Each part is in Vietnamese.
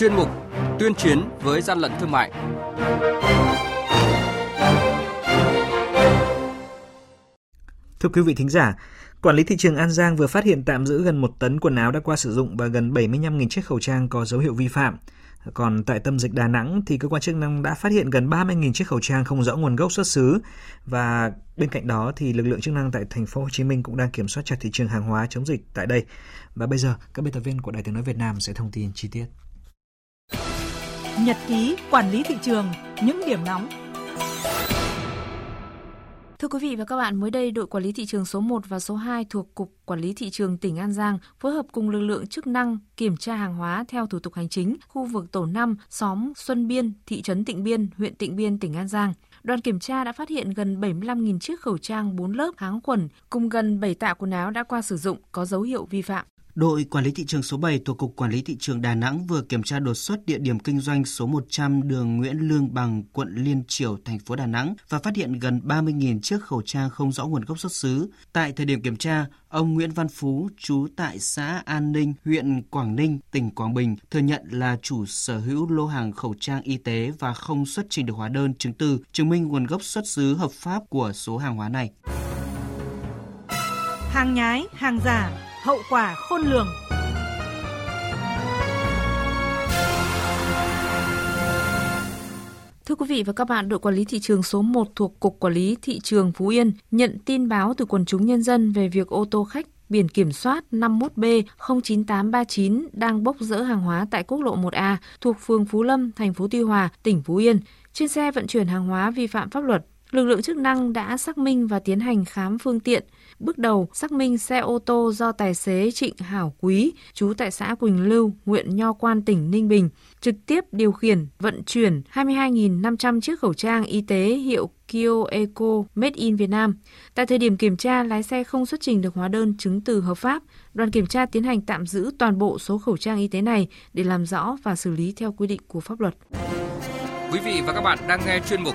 chuyên mục Tuyên chiến với gian lận thương mại. Thưa quý vị thính giả, Quản lý thị trường An Giang vừa phát hiện tạm giữ gần một tấn quần áo đã qua sử dụng và gần 75.000 chiếc khẩu trang có dấu hiệu vi phạm. Còn tại tâm dịch Đà Nẵng thì cơ quan chức năng đã phát hiện gần 30.000 chiếc khẩu trang không rõ nguồn gốc xuất xứ và bên cạnh đó thì lực lượng chức năng tại thành phố Hồ Chí Minh cũng đang kiểm soát chặt thị trường hàng hóa chống dịch tại đây. Và bây giờ các biên tập viên của Đài Tiếng nói Việt Nam sẽ thông tin chi tiết. Nhật ký quản lý thị trường, những điểm nóng Thưa quý vị và các bạn, mới đây đội quản lý thị trường số 1 và số 2 thuộc Cục Quản lý Thị trường tỉnh An Giang phối hợp cùng lực lượng chức năng kiểm tra hàng hóa theo thủ tục hành chính khu vực tổ 5, xóm Xuân Biên, thị trấn Tịnh Biên, huyện Tịnh Biên, tỉnh An Giang. Đoàn kiểm tra đã phát hiện gần 75.000 chiếc khẩu trang 4 lớp kháng khuẩn cùng gần 7 tạ quần áo đã qua sử dụng có dấu hiệu vi phạm. Đội Quản lý thị trường số 7 thuộc Cục Quản lý thị trường Đà Nẵng vừa kiểm tra đột xuất địa điểm kinh doanh số 100 đường Nguyễn Lương Bằng, quận Liên Triểu, thành phố Đà Nẵng và phát hiện gần 30.000 chiếc khẩu trang không rõ nguồn gốc xuất xứ. Tại thời điểm kiểm tra, ông Nguyễn Văn Phú, trú tại xã An Ninh, huyện Quảng Ninh, tỉnh Quảng Bình, thừa nhận là chủ sở hữu lô hàng khẩu trang y tế và không xuất trình được hóa đơn chứng từ chứng minh nguồn gốc xuất xứ hợp pháp của số hàng hóa này. Hàng nhái, hàng giả, hậu quả khôn lường. Thưa quý vị và các bạn, đội quản lý thị trường số 1 thuộc Cục Quản lý Thị trường Phú Yên nhận tin báo từ quần chúng nhân dân về việc ô tô khách biển kiểm soát 51B 09839 đang bốc rỡ hàng hóa tại quốc lộ 1A thuộc phường Phú Lâm, thành phố Tuy Hòa, tỉnh Phú Yên. Trên xe vận chuyển hàng hóa vi phạm pháp luật, lực lượng chức năng đã xác minh và tiến hành khám phương tiện. Bước đầu, xác minh xe ô tô do tài xế Trịnh Hảo Quý, trú tại xã Quỳnh Lưu, huyện Nho Quan, tỉnh Ninh Bình, trực tiếp điều khiển, vận chuyển 22.500 chiếc khẩu trang y tế hiệu Kio Eco Made in Việt Nam. Tại thời điểm kiểm tra, lái xe không xuất trình được hóa đơn chứng từ hợp pháp. Đoàn kiểm tra tiến hành tạm giữ toàn bộ số khẩu trang y tế này để làm rõ và xử lý theo quy định của pháp luật. Quý vị và các bạn đang nghe chuyên mục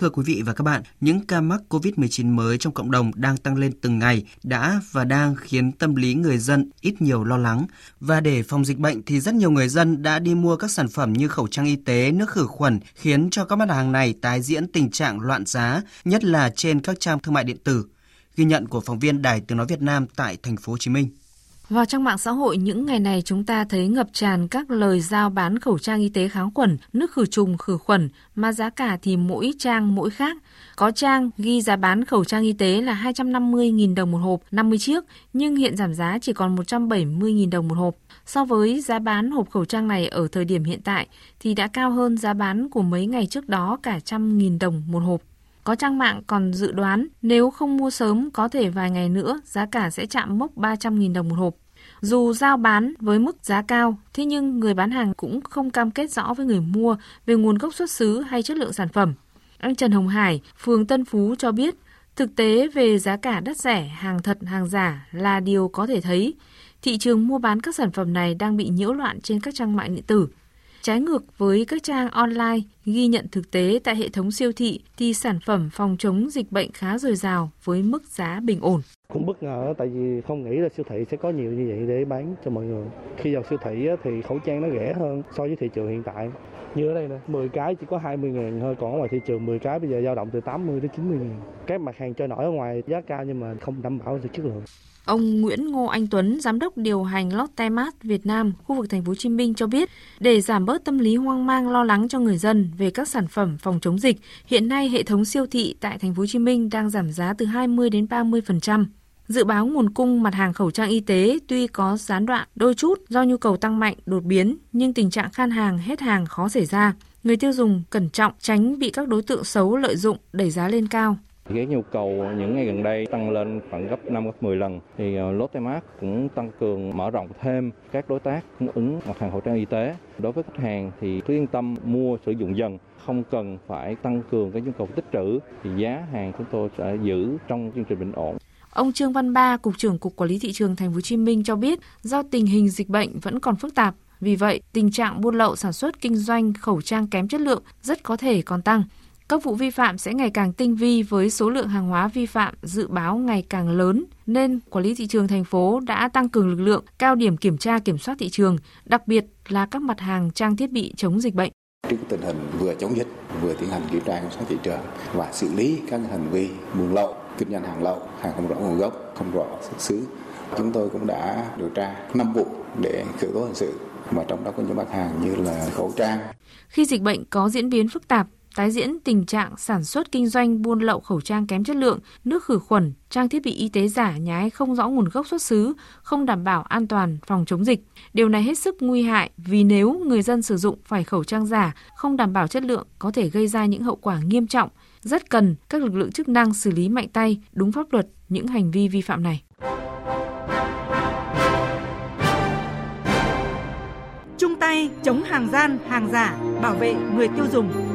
Thưa quý vị và các bạn, những ca mắc COVID-19 mới trong cộng đồng đang tăng lên từng ngày đã và đang khiến tâm lý người dân ít nhiều lo lắng. Và để phòng dịch bệnh thì rất nhiều người dân đã đi mua các sản phẩm như khẩu trang y tế, nước khử khuẩn, khiến cho các mặt hàng này tái diễn tình trạng loạn giá, nhất là trên các trang thương mại điện tử. Ghi nhận của phóng viên Đài Tiếng Nói Việt Nam tại thành phố Hồ Chí Minh. Vào trong mạng xã hội những ngày này chúng ta thấy ngập tràn các lời giao bán khẩu trang y tế kháng khuẩn, nước khử trùng, khử khuẩn mà giá cả thì mỗi trang mỗi khác. Có trang ghi giá bán khẩu trang y tế là 250.000 đồng một hộp, 50 chiếc, nhưng hiện giảm giá chỉ còn 170.000 đồng một hộp. So với giá bán hộp khẩu trang này ở thời điểm hiện tại thì đã cao hơn giá bán của mấy ngày trước đó cả trăm nghìn đồng một hộp. Có trang mạng còn dự đoán nếu không mua sớm có thể vài ngày nữa giá cả sẽ chạm mốc 300.000 đồng một hộp. Dù giao bán với mức giá cao, thế nhưng người bán hàng cũng không cam kết rõ với người mua về nguồn gốc xuất xứ hay chất lượng sản phẩm. Anh Trần Hồng Hải, phường Tân Phú cho biết, thực tế về giá cả đắt rẻ, hàng thật, hàng giả là điều có thể thấy. Thị trường mua bán các sản phẩm này đang bị nhiễu loạn trên các trang mạng điện tử. Trái ngược với các trang online ghi nhận thực tế tại hệ thống siêu thị thì sản phẩm phòng chống dịch bệnh khá dồi dào với mức giá bình ổn. Cũng bất ngờ tại vì không nghĩ là siêu thị sẽ có nhiều như vậy để bán cho mọi người. Khi vào siêu thị thì khẩu trang nó rẻ hơn so với thị trường hiện tại. Như ở đây nè, 10 cái chỉ có 20 ngàn thôi, còn ở ngoài thị trường 10 cái bây giờ dao động từ 80 đến 90 ngàn. Các mặt hàng chơi nổi ở ngoài giá cao nhưng mà không đảm bảo được chất lượng. Ông Nguyễn Ngô Anh Tuấn, giám đốc điều hành Lotte Mart Việt Nam, khu vực thành phố Hồ Chí Minh cho biết, để giảm bớt tâm lý hoang mang lo lắng cho người dân về các sản phẩm phòng chống dịch, hiện nay hệ thống siêu thị tại thành phố Hồ Chí Minh đang giảm giá từ 20 đến 30%. Dự báo nguồn cung mặt hàng khẩu trang y tế tuy có gián đoạn đôi chút do nhu cầu tăng mạnh đột biến, nhưng tình trạng khan hàng hết hàng khó xảy ra. Người tiêu dùng cẩn trọng tránh bị các đối tượng xấu lợi dụng đẩy giá lên cao cái nhu cầu những ngày gần đây tăng lên khoảng gấp 5 gấp 10 lần thì ờ, Lotte Mart cũng tăng cường mở rộng thêm các đối tác cung ứng mặt hàng khẩu trang y tế. Đối với khách hàng thì cứ yên tâm mua sử dụng dần không cần phải tăng cường cái nhu cầu tích trữ thì giá hàng chúng tôi sẽ giữ trong chương trình bình ổn. Ông Trương Văn Ba, cục trưởng Cục Quản lý thị trường Thành phố Hồ Chí Minh cho biết, do tình hình dịch bệnh vẫn còn phức tạp, vì vậy tình trạng buôn lậu sản xuất kinh doanh khẩu trang kém chất lượng rất có thể còn tăng. Các vụ vi phạm sẽ ngày càng tinh vi với số lượng hàng hóa vi phạm dự báo ngày càng lớn, nên quản lý thị trường thành phố đã tăng cường lực lượng, cao điểm kiểm tra kiểm soát thị trường, đặc biệt là các mặt hàng trang thiết bị chống dịch bệnh. Trước tình hình vừa chống dịch, vừa tiến hành kiểm tra kiểm soát thị trường và xử lý các hành vi buôn lậu, kinh doanh hàng lậu, hàng không rõ nguồn gốc, không rõ xuất xứ. Chúng tôi cũng đã điều tra 5 vụ để khởi tố hình sự mà trong đó có những mặt hàng như là khẩu trang. Khi dịch bệnh có diễn biến phức tạp, tái diễn tình trạng sản xuất kinh doanh buôn lậu khẩu trang kém chất lượng, nước khử khuẩn, trang thiết bị y tế giả nhái không rõ nguồn gốc xuất xứ, không đảm bảo an toàn phòng chống dịch. Điều này hết sức nguy hại vì nếu người dân sử dụng phải khẩu trang giả không đảm bảo chất lượng có thể gây ra những hậu quả nghiêm trọng. Rất cần các lực lượng chức năng xử lý mạnh tay, đúng pháp luật những hành vi vi phạm này. Chung tay chống hàng gian, hàng giả, bảo vệ người tiêu dùng.